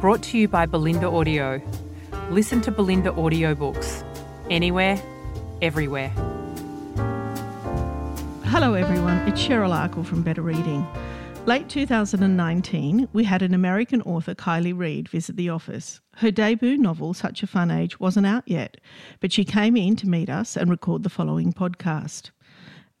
brought to you by Bolinda Audio. Listen to Bolinda audiobooks anywhere, everywhere. Hello, everyone. It's Cheryl Akle from Better Reading. Late 2019, we had an American author, Kiley Reid, visit the office. Her debut novel, Such a Fun Age, wasn't out yet, but she came in to meet us and record the following podcast.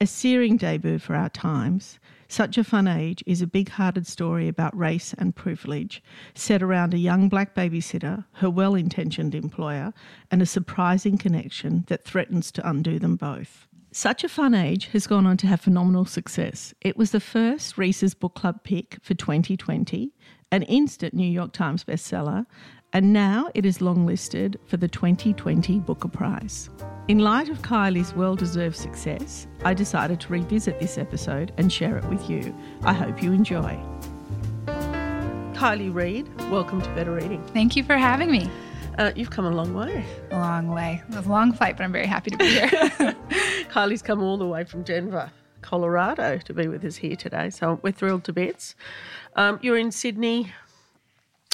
A searing debut for our times. Such a Fun Age is a big hearted story about race and privilege, set around a young black babysitter, her well intentioned employer, and a surprising connection that threatens to undo them both. Such a Fun Age has gone on to have phenomenal success. It was the first Reese's Book Club pick for 2020, an instant New York Times bestseller, and now it is longlisted for the 2020 Booker Prize. In light of Kiley's well deserved success, I decided to revisit this episode and share it with you. I hope you enjoy. Kiley Reid, welcome to Better Reading. Thank you for having me. Uh, you've come a long way. A long way. It was a long flight, but I'm very happy to be here. Kiley's come all the way from Denver, Colorado, to be with us here today. So we're thrilled to bits. Um, you're in Sydney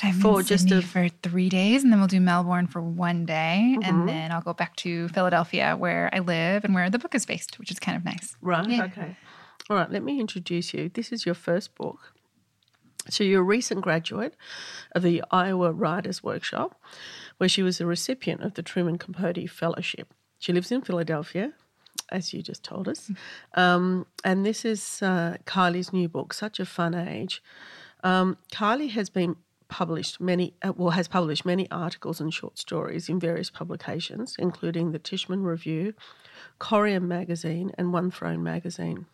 I'm for just a, for three days, and then we'll do Melbourne for one day, mm-hmm. and then I'll go back to Philadelphia, where I live and where the book is based, which is kind of nice. Right. Yeah. Okay. All right. Let me introduce you. This is your first book. So you're a recent graduate of the Iowa Writers Workshop, where she was a recipient of the Truman Capote Fellowship. She lives in Philadelphia, as you just told us, mm-hmm. um, and this is uh, Kiley's new book, Such a Fun Age. Um, Kiley has been published many, uh, well, has published many articles and short stories in various publications, including the Tishman Review, Corium Magazine, and One Throne Magazine.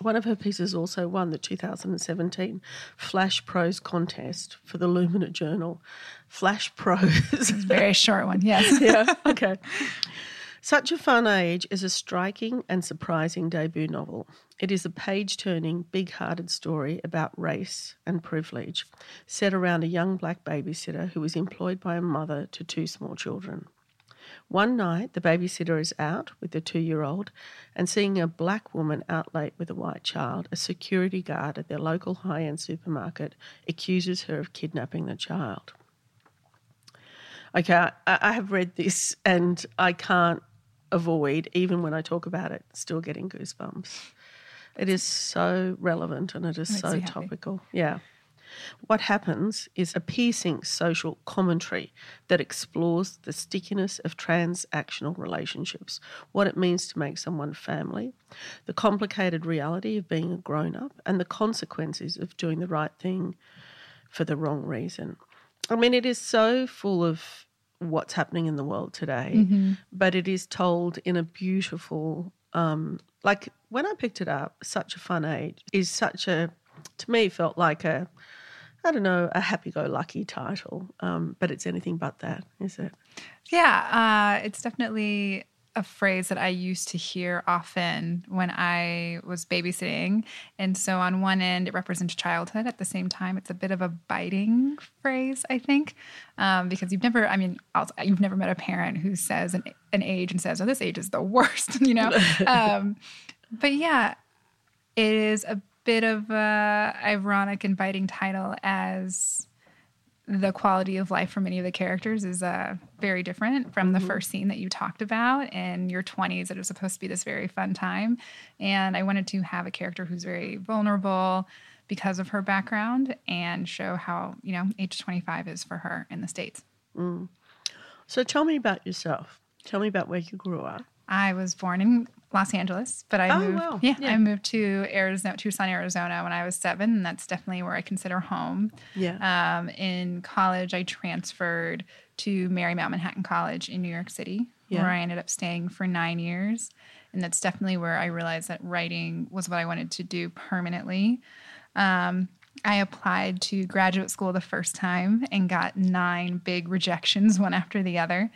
One of her pieces also won the 2017 Flash Prose contest for the Lumina Journal. Flash Prose. It's a very short one, yes. yeah, okay. Such a Fun Age is a striking and surprising debut novel. It is a page turning, big hearted story about race and privilege, set around a young black babysitter who is employed by a mother to two small children. One night, the babysitter is out with the two year old and seeing a black woman out late with a white child, a security guard at their local high end supermarket accuses her of kidnapping the child. Okay, I, I have read this and I can't avoid, even when I talk about it, still getting goosebumps. It is so relevant and it is so topical. Yeah. What happens is a piercing social commentary that explores the stickiness of transactional relationships, what it means to make someone family, the complicated reality of being a grown up, and the consequences of doing the right thing for the wrong reason. I mean, it is so full of what's happening in the world today, mm-hmm. but it is told in a beautiful, um, like when I picked it up, such a fun age is such a, to me, felt like a, I don't know, a happy go lucky title, um, but it's anything but that, is it? Yeah, uh, it's definitely a phrase that I used to hear often when I was babysitting. And so, on one end, it represents childhood. At the same time, it's a bit of a biting phrase, I think, um, because you've never, I mean, you've never met a parent who says an, an, age and says, oh, this age is the worst, you know? um, but yeah, it is a bit of a ironic and biting title as the quality of life for many of the characters is uh, very different from mm-hmm. the first scene that you talked about in your 20s that it was supposed to be this very fun time and i wanted to have a character who's very vulnerable because of her background and show how you know age 25 is for her in the states mm. so tell me about yourself tell me about where you grew up I was born in Los Angeles, but I oh, moved. Wow. Yeah, yeah, I moved to Arizona, Tucson, Arizona, when I was seven, and that's definitely where I consider home. Yeah. Um, in college, I transferred to Marymount Manhattan College in New York City, yeah. where I ended up staying for nine years, and that's definitely where I realized that writing was what I wanted to do permanently. Um, I applied to graduate school the first time and got nine big rejections, one after the other.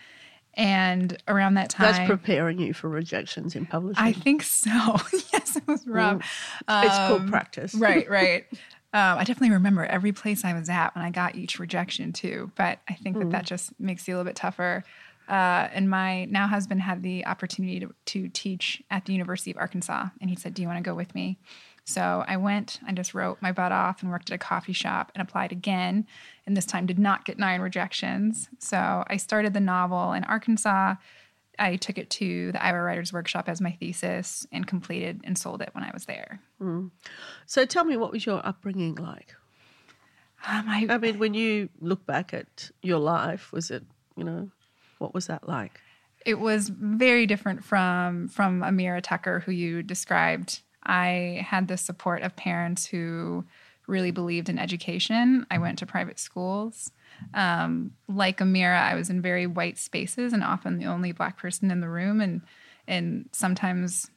And around that time, That's preparing you for rejections in publishing. I think so. yes, it was rough. it's called Um, practice. right, right. Um, I definitely remember every place I was at when I got each rejection too. But I think that that just makes you a little bit tougher. Uh, and my now husband had the opportunity to, to teach at the University of Arkansas, and he said, "Do you want to go with me?" So I went. I just wrote my butt off and worked at a coffee shop and applied again, and this time did not get nine rejections. So I started the novel in Arkansas. I took it to the Iowa Writers Workshop as my thesis and completed and sold it when I was there. So tell me, what was your upbringing like? Um, I, I mean, when you look back at your life, was it, you know, what was that like? it was very different from from Emira Tucker, who you described. I had the support of parents who really believed in education. I went to private schools. Um, like Emira, I was in very white spaces and often the only black person in the room, and and sometimes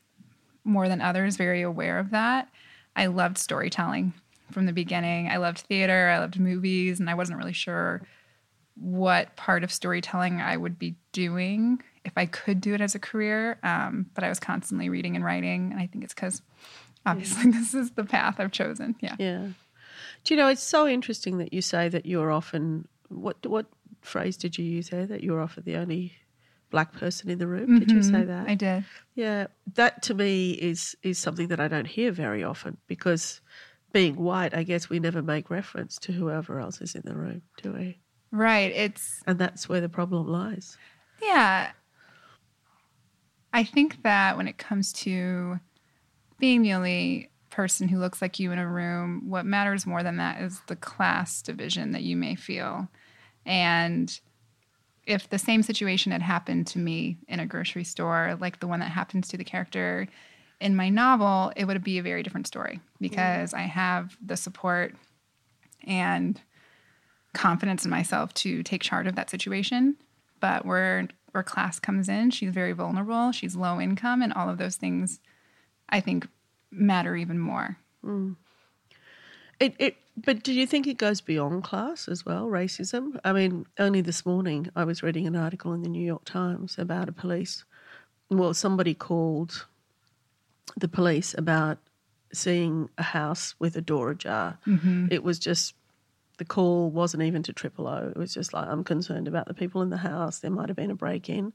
more than others, very aware of that. I loved storytelling from the beginning. I loved theater. I loved movies, and I wasn't really sure what part of storytelling I would be doing if I could do it as a career. Um, but I was constantly reading and writing, and I think it's because obviously this is the path I've chosen. Yeah. Yeah. Do you know, it's so interesting that you say that you're often, what, what phrase did you use there? That you're often the only black person in the room? Did you say mm-hmm. that? I did. Yeah, that to me is is something that I don't hear very often because being white, I guess we never make reference to whoever else is in the room, do we? Right. It's And that's where the problem lies. Yeah. I think that when it comes to being the only person who looks like you in a room, what matters more than that is the class division that you may feel. And if the same situation had happened to me in a grocery store, like the one that happens to the character in my novel, it would be a very different story because I have the support and confidence in myself to take charge of that situation. But where where class comes in, she's very vulnerable, she's low income, and all of those things I think matter even more. Mm. It, it, but do you think it goes beyond class as well, racism? I mean, only this morning I was reading an article in the New York Times about a police. Well, somebody called the police about seeing a house with a door ajar. Mm-hmm. It was just the call wasn't even to Triple O. It was just like I'm concerned about the people in the house. There might have been a break in,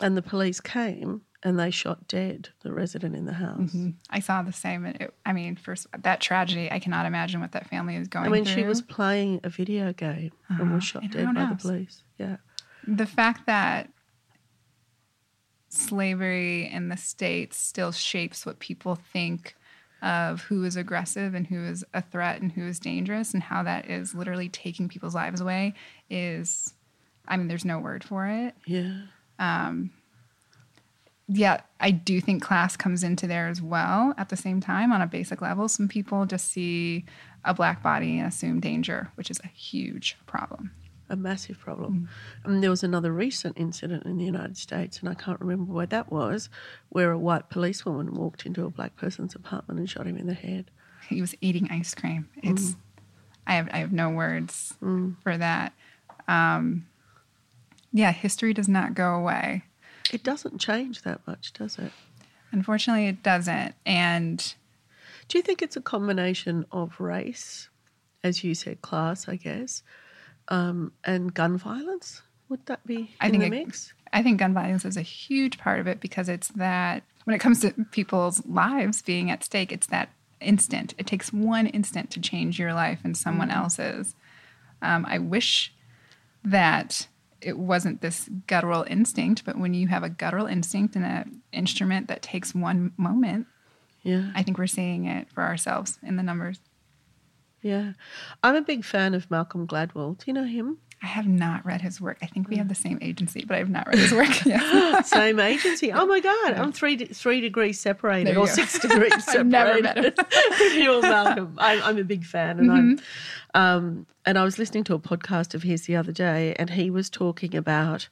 and the police came and they shot dead the resident in the house. Mm-hmm. I saw the same. and It, I mean, first that tragedy, I cannot imagine what that family is going through. I mean, through. she was playing a video game and was uh-huh. shot in her dead by the police. Yeah. the fact that slavery in the states still shapes what people think of who is aggressive and who is a threat and who is dangerous and how that is literally taking people's lives away is i mean there's no word for it Yeah. Um, yeah i do think class comes into there as well at the same time on a basic level some people just see a black body and assume danger which is a huge problem A massive problem. And there was another recent incident in the United States, and I can't remember where that was, where a white policewoman walked into a black person's apartment and shot him in the head. he was eating ice cream. It's mm. I have I have no words mm. for that. Um, yeah, history does not go away. It doesn't change that much, does it? Unfortunately, it doesn't. And Do you think it's a combination of race, as you said, class, I guess, um, and gun violence? Would that be I in think the it- mix? I think gun violence is a huge part of it because it's that when it comes to people's lives being at stake, it's that instant. It takes one instant to change your life and someone else's. Um, I wish that it wasn't this guttural instinct, but when you have a guttural instinct and an instrument that takes one moment, Yeah. I think we're seeing it for ourselves in the numbers. Yeah. I'm a big fan of Malcolm Gladwell. Do you know him? I have not read his work. I think we have the same agency, but I have not read his work. Same agency. Oh my God, I'm three de- three degrees separated or six degrees separated. I've never met him. You're Malcolm. I'm, I'm a big fan, and I'm. Um, and I was listening to a podcast of his the other day, and he was talking about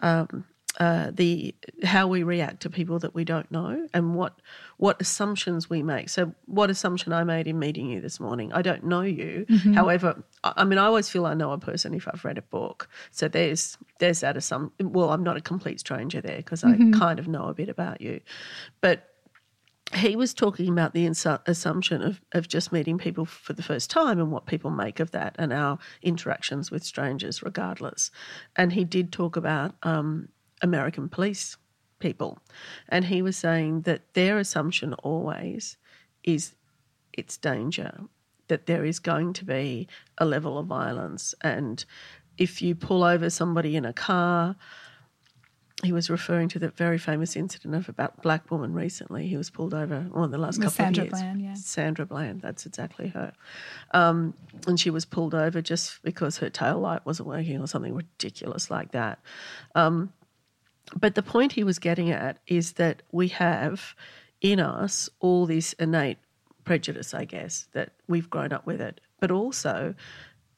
um, uh, the how we react to people that we don't know and what what assumptions we make. So, what assumption I made in meeting you this morning? I don't know you. However, I mean, I always feel I know a person if I've read a book. So there's there's that assumption. Well, I'm not a complete stranger there because I kind of know a bit about you, but he was talking about the insu- assumption of, of just meeting people for the first time and what people make of that and our interactions with strangers, regardless. And he did talk about um, American police people. And he was saying that their assumption always is it's danger, that there is going to be a level of violence. And if you pull over somebody in a car, he was referring to the very famous incident of a black woman recently. He was pulled over well, in the last couple Sandra of years. Sandra Bland, yeah. Sandra Bland, that's exactly her. Um, and she was pulled over just because her tail light wasn't working or something ridiculous like that. Um, but the point he was getting at is that we have in us all this innate prejudice, I guess, that we've grown up with it. But also,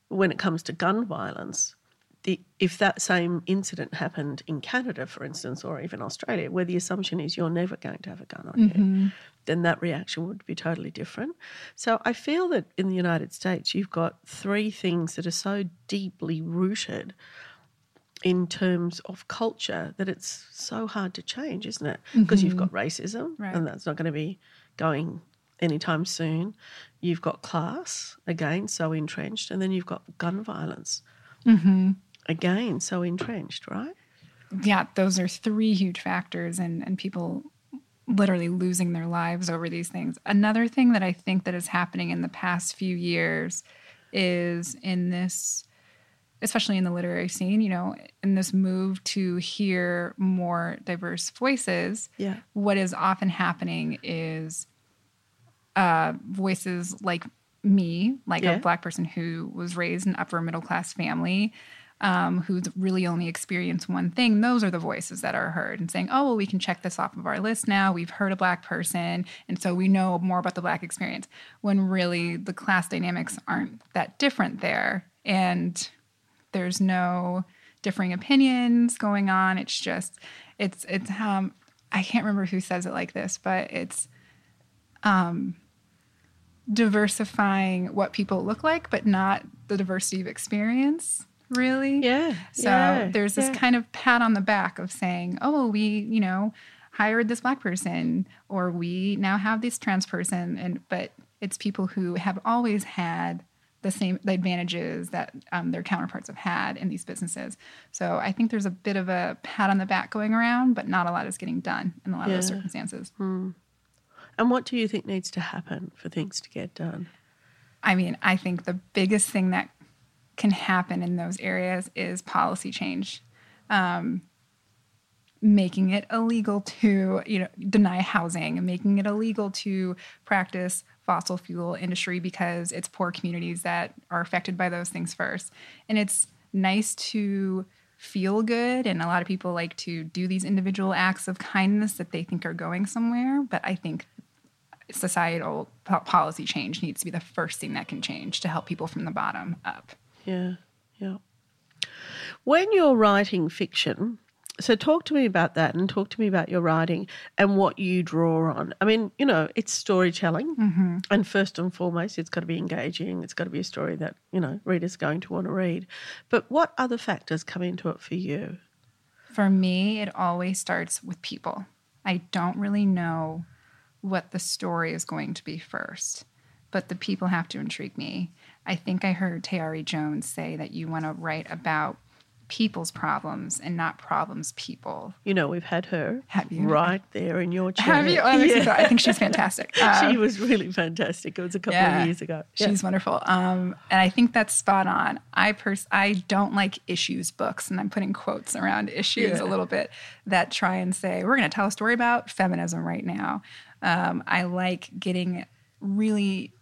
when it comes to gun violence, the, if that same incident happened in Canada, for instance, or even Australia, where the assumption is you're never going to have a gun on you, mm-hmm. then that reaction would be totally different. So I feel that in the United States, you've got three things that are so deeply rooted in terms of culture that it's so hard to change, isn't it? Because you've mm-hmm. got racism, Right. and that's not going to be going anytime soon. You've got class, again, so entrenched, and then you've got gun violence, mm-hmm. again, so entrenched, right? yeah, those are three huge factors and, and people literally losing their lives over these things. Another thing that I think that is happening in the past few years is in this especially in the literary scene, you know, in this move to hear more diverse voices, Yeah. what is often happening is uh, voices like me, like Yeah. a black person who was raised in upper middle class family, um, who's really only experienced one thing. Those are the voices that are heard and saying, "Oh, well, we can check this off of our list now. We've heard a black person, and so we know more about the black experience." When really the class dynamics aren't that different there, and there's no differing opinions going on. It's just, it's it's um, I can't remember who says it like this, but it's um diversifying what people look like, but not the diversity of experience, really. Yeah. So yeah, there's this yeah. kind of pat on the back of saying, oh, we, you know, hired this black person or we now have this trans person. And, but it's people who have always had the same the advantages that um, their counterparts have had in these businesses. So I think there's a bit of a pat on the back going around, but not a lot is getting done in a lot of those Yeah. circumstances. And what do you think needs to happen for things to get done? I mean, I think the biggest thing that can happen in those areas is policy change. Um, making it illegal to, you know, deny housing, making it illegal to practice fossil fuel industry because it's poor communities that are affected by those things first. And it's nice to feel good and a lot of people like to do these individual acts of kindness that they think are going somewhere, but I think societal po- policy change needs to be the first thing that can change to help people from the bottom up. Yeah, yeah. When you're writing fiction, so talk to me about that and talk to me about your writing and what you draw on. I mean, you know, it's storytelling. Mm-hmm. And first and foremost, it's got to be engaging. It's got to be a story that, you know, readers are going to want to read. But what other factors come into it for you? For me, it always starts with people. I don't really know what the story is going to be first, but the people have to intrigue me. I think I heard Tayari Jones say that you want to write about people's problems and not problems people. You know, we've had her Have you? right there in your chair. Have you? Oh, that makes me Yeah. I think she's fantastic. Uh, she was really fantastic. It was a couple yeah, of years ago. Yeah. She's wonderful. Um, and I think that's spot on. I pers- I don't like issues books, and I'm putting quotes around issues a little bit that try and say we're going to tell a story about feminism right now. Um, I like getting really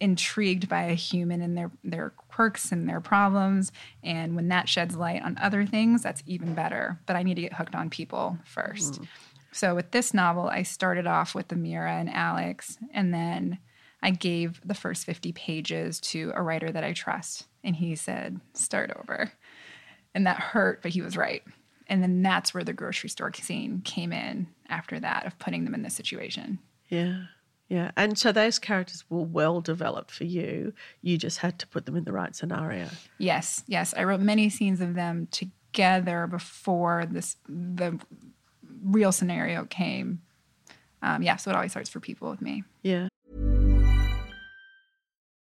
intrigued by a human and their their quirks and their problems and when that sheds light on other things that's even better. But i need to get hooked on people first. Mm. So with this novel i started off with Emira and Alix and then i gave the first 50 pages to a writer that i trust and he said start over. And that hurt but he was right. And then that's where the grocery store scene came in after that of putting them in this situation. Yeah. Yeah. And so those characters were well developed for you. You just had to put them in the right scenario. Yes, yes. I wrote many scenes of them together before this the real scenario came. Um, yeah, so it always starts for people with me. Yeah.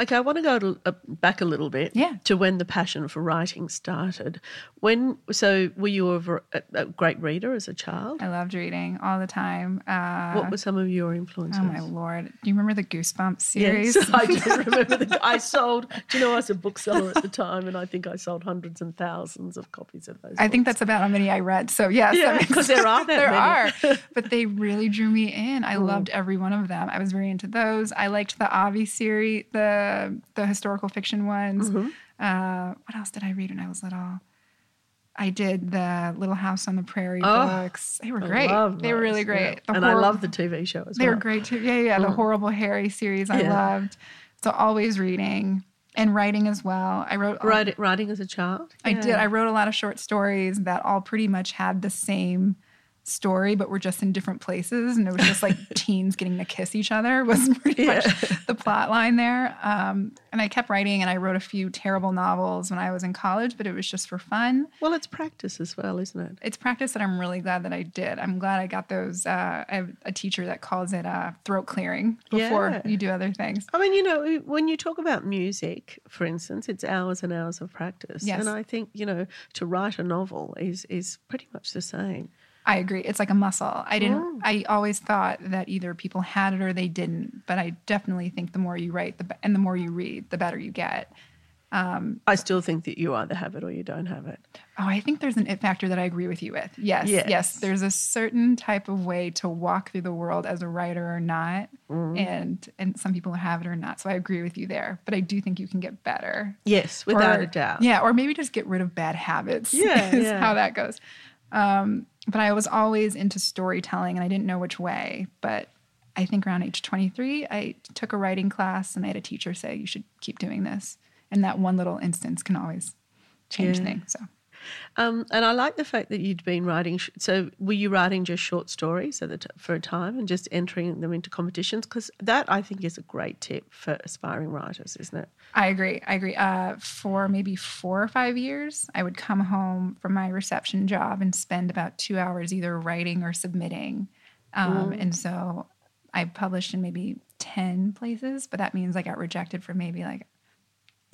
Okay, I want to go to, uh, back a little bit Yeah. to when the passion for writing started. When so were you a, a, great reader as a child? I loved reading all the time. Uh, what were some of your influences? oh my lord! Do you remember the Goosebumps series? Yes. I do remember. The, I sold. Do you know I was a bookseller at the time, and I think I sold hundreds and thousands of copies of those. I think that's about how many I read. So yes, Yeah, that makes 'cause there are there many. are, but they really drew me in. I loved every one of them. I was very into those. I liked the Avi series, the the historical fiction ones. Mm-hmm. Uh, what else did I read when I was little? I did the Little House on the Prairie Oh, books. They were great. They were really great. The and I horror- love the TV show as They well. They were great too. Yeah, yeah. The Horrible Harry series I Yeah. loved. So always reading and writing as well. I wrote Writing, writing as a child. I did. I wrote a lot of short stories that all pretty much had the same story, but we're just in different places. And it was just like teens getting to kiss each other was pretty much the plot line there. Um, and I kept writing and I wrote a few terrible novels when I was in college, but it was just for fun. Well, it's practice as well, isn't it? It's practice that I'm really glad that I did. I'm glad I got those. Uh, I have a teacher that calls it uh, throat clearing before Yeah. you do other things. I mean, you know, when you talk about music, for instance, it's hours and hours of practice. Yes. And I think, you know, to write a novel is is pretty much the same. I agree. It's like a muscle. I didn't. I always thought that either people had it or they didn't. But I definitely think the more you write, the and the more you read, the better you get. I still think that you either have it or you don't have it. Oh, I think there's an it factor that I agree with you with. Yes, yes. Yes. There's a certain type of way to walk through the world as a writer or not, Mm-hmm. and and some people have it or not. So I agree with you there. But I do think you can get better. Yes, without Or- a doubt. Yeah, or maybe just get rid of bad habits. Yeah, is yeah. how that goes. Um, but I was always into storytelling, and I didn't know which way. But I think around age 23, I took a writing class, and I had a teacher say, "You should keep doing this." And that one little instance can always change Yeah. things. So Um, and I like the fact that you'd been writing. Sh- so, were you writing just short stories at the t- for a time and just entering them into competitions? Because that I think is a great tip for aspiring writers, isn't it? I agree. I agree. Uh, for maybe four or five years, I would come home from my reception job and spend about two hours either writing or submitting. Um, And so I published in maybe 10 places, but that means I got rejected for maybe like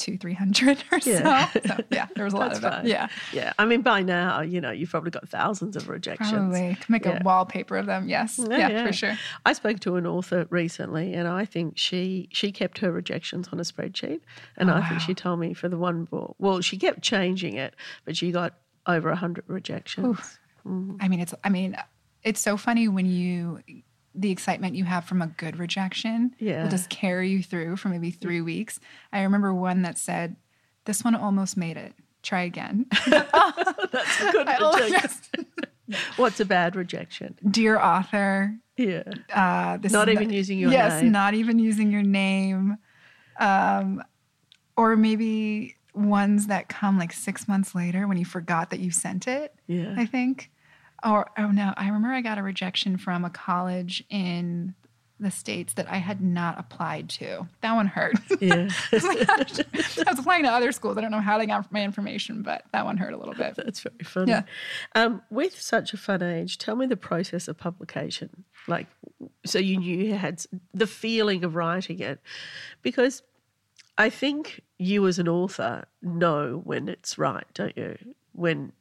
two, 300 or Yeah. so. So yeah, there was a lot of it. Yeah. Yeah. I mean, by now, you know, you've probably got thousands of rejections. Probably could make Yeah. a wallpaper of them. Yes. Yeah, for sure. I spoke to an author recently, and I think she she kept her rejections on a spreadsheet, and Oh, I think she told me for the one book. Well, she kept changing it, but she got over a hundred rejections. Mm. I mean, it's. I mean, it's so funny when you, the excitement you have from a good rejection, Yeah. will just carry you through for maybe three weeks. I remember one that said, "This one almost made it. Try again." That's a good rejection. What's a bad rejection? Dear author, Yeah. uh, this Not even using your yes, name. not even using your name, um, or maybe ones that come like six months later when you forgot that you sent it. Yeah. I think. Or oh no, I remember I got a rejection from a college in the states that I had not applied to. That one hurt. Yeah. I was applying to other schools. I don't know how they got my information, but that one hurt a little bit. That's very funny. Yeah. Um, with such a fun age, tell me the process of publication. Like, so you knew you had the feeling of writing it, because I think you as an author know when it's right, don't you? When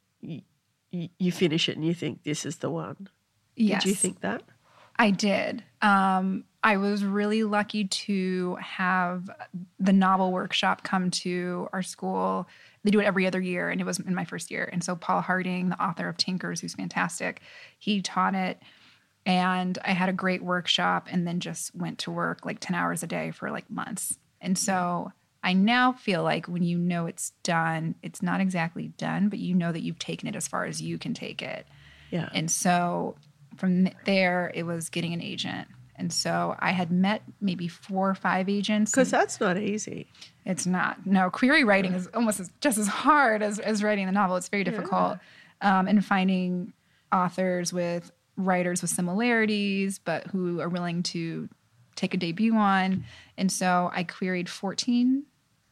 you, finish it and you think this is the one. Yes. Did you think that? I did. Um, I was really lucky to have the novel workshop come to our school. They do it every other year, and it was in my first year. And so Paul Harding, the author of Tinkers, who's fantastic, he taught it. And I had a great workshop and then just went to work like 10 hours a day for like months. And so I now feel like when you know it's done, it's not exactly done, but you know that you've taken it as far as you can take it. Yeah. And so from there, it was getting an agent. And so I had met maybe four or five agents. Because that's not easy. It's not. No, query writing is almost as, just as hard as, as writing the novel. It's very difficult. Um, and finding authors with writers with similarities, but who are willing to take a debut on. And so I queried 14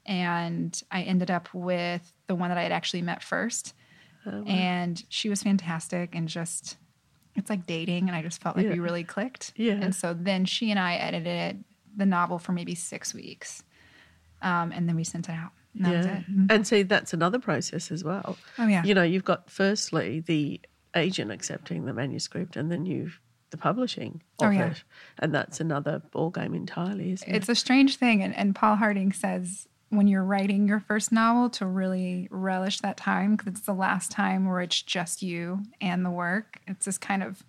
and I ended up with the one that I had actually met first. And she was fantastic and just, it's like dating. And I just felt like Yeah. we really clicked. Yeah. And so then she and I edited the novel for maybe six weeks. Um, and then we sent it out. And it. Mhm. And see, that's another process as well. Oh, yeah. You know, you've got firstly the agent accepting the manuscript and then you've the publishing of Oh, yeah. it. And that's another ball game entirely, isn't It's it? a strange thing. And, and Paul Harding says when you're writing your first novel to really relish that time because it's the last time where it's just you and the work. It's this kind of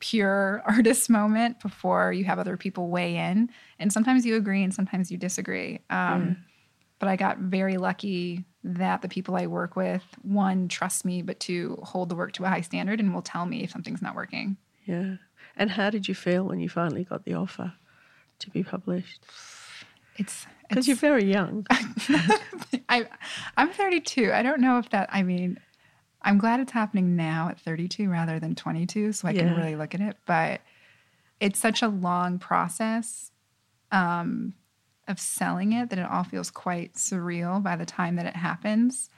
pure artist moment before you have other people weigh in. And sometimes you agree and sometimes you disagree. Um, But I got very lucky that the people I work with, one, trust me, but two, hold the work to a high standard and will tell me if something's not working. Yeah. And how did you feel when you finally got the offer to be published? It's Because you're very young. I I'm 32. I don't know if that I mean I'm glad it's happening now at 32 rather than 22 so I Yeah. can really look at it, but it's such a long process um of selling it that it all feels quite surreal by the time that it happens.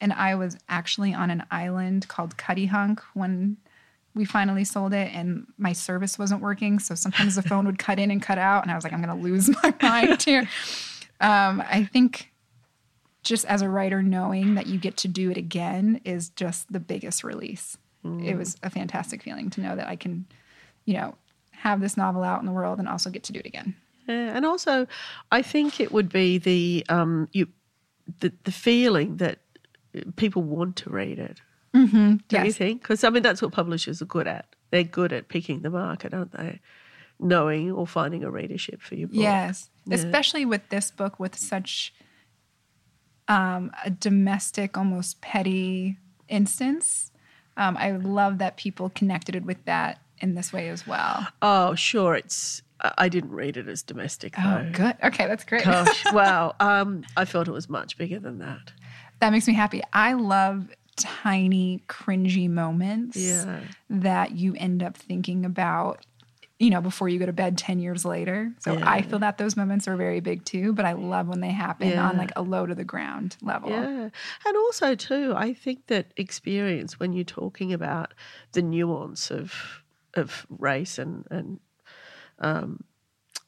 And I was actually on an island called Cuttyhunk when we finally sold it and my service wasn't working. So sometimes the phone would cut in and cut out. And I was like, I'm going to lose my mind here. Um, I think just as a writer, knowing that you get to do it again is just the biggest release. It was a fantastic feeling to know that I can, you know, have this novel out in the world and also get to do it again. Yeah, and also, I think it would be the um, you, the the feeling that people want to read it. Mm-hmm. Do you think? Because I mean, that's what publishers are good at. They're good at picking the market, aren't they? Knowing or finding a readership for your book. Yes, Yeah. especially with this book with such um, a domestic, almost petty instance. Um, I love that people connected with that in this way as well. Oh, sure. It's. I didn't read it as domestic Oh, good. Okay, that's great. Gosh, wow. Um, I felt it was much bigger than that. that makes me happy. I love tiny, cringy moments Yeah. that you end up thinking about, you know, before you go to bed 10 years later. So I feel that those moments are very big too, but I love when they happen on like a low to the ground level. Yeah. And also, too, I think that experience when you're talking about the nuance of of race and, and um,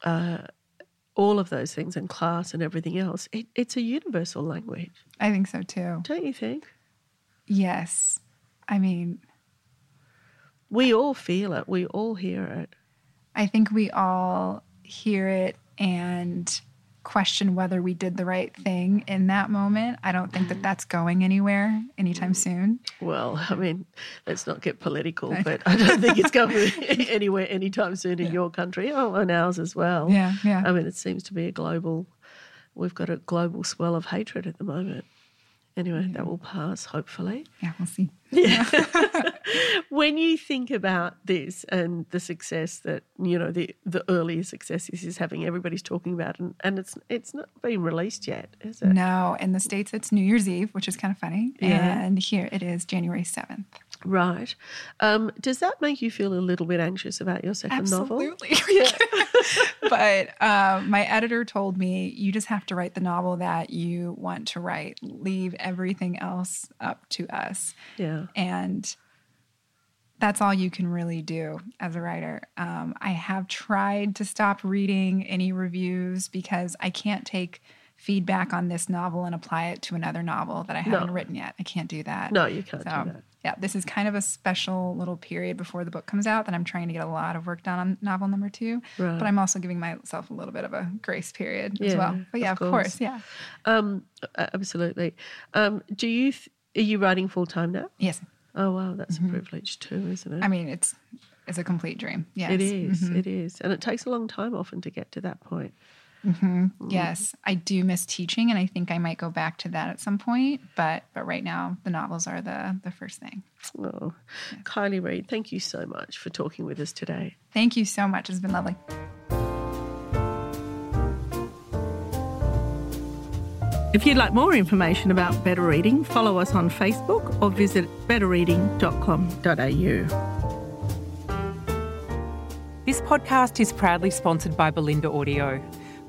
uh, all of those things and class and everything else, it, it's a universal language, I think so too. don't you think? Yes. I mean, We all feel it, we all hear it. I think we all hear it and question whether we did the right thing in that moment. I don't think that that's going anywhere anytime soon. Well, I mean, let's not get political, but I don't think it's going anywhere anytime soon in your country. Oh, and ours as well. Yeah, yeah. I mean, it seems to be a global, we've got a global swell of hatred at the moment. Anyway, that will pass, hopefully. Yeah, we'll see. Yeah. When you think about this and the success that, you know, the, the earlier success this is having, everybody's talking about, and, and it's it's not been released yet, is it? No, in the States, it's New Year's Eve, which is kind of funny. Yeah. And here it is January 7th. Right. Um, does that make you feel a little bit anxious about your second novel? Absolutely. but um, my editor told me you just have to write the novel that you want to write. Leave everything else up to us. Yeah. And that's all you can really do as a writer. Um, I have tried to stop reading any reviews because I can't take feedback on this novel and apply it to another novel that I haven't written yet. I can't do that. No, you can't so, do that. Yeah, this is kind of a special little period before the book comes out that I'm trying to get a lot of work done on novel number two. Right. But I'm also giving myself a little bit of a grace period as well. But yeah, of of, course. course. yeah. Um, absolutely. Um, do you th- are you writing full time now? Yes. Oh wow, that's a privilege too, isn't it? Mm-hmm. I mean, it's it's a complete dream. Yes. it is. Mhm. It is, and it takes a long time often to get to that point. Mm-hmm. Yes, I do miss teaching, and I think I might go back to that at some point. But but right now, the novels are the the first thing. Oh, Kiley Reid, thank you so much for talking with us today. Thank you so much. It's been lovely. If you'd like more information about better reading, follow us on Facebook or visit betterreading.com.au. This podcast is proudly sponsored by Bolinda Audio.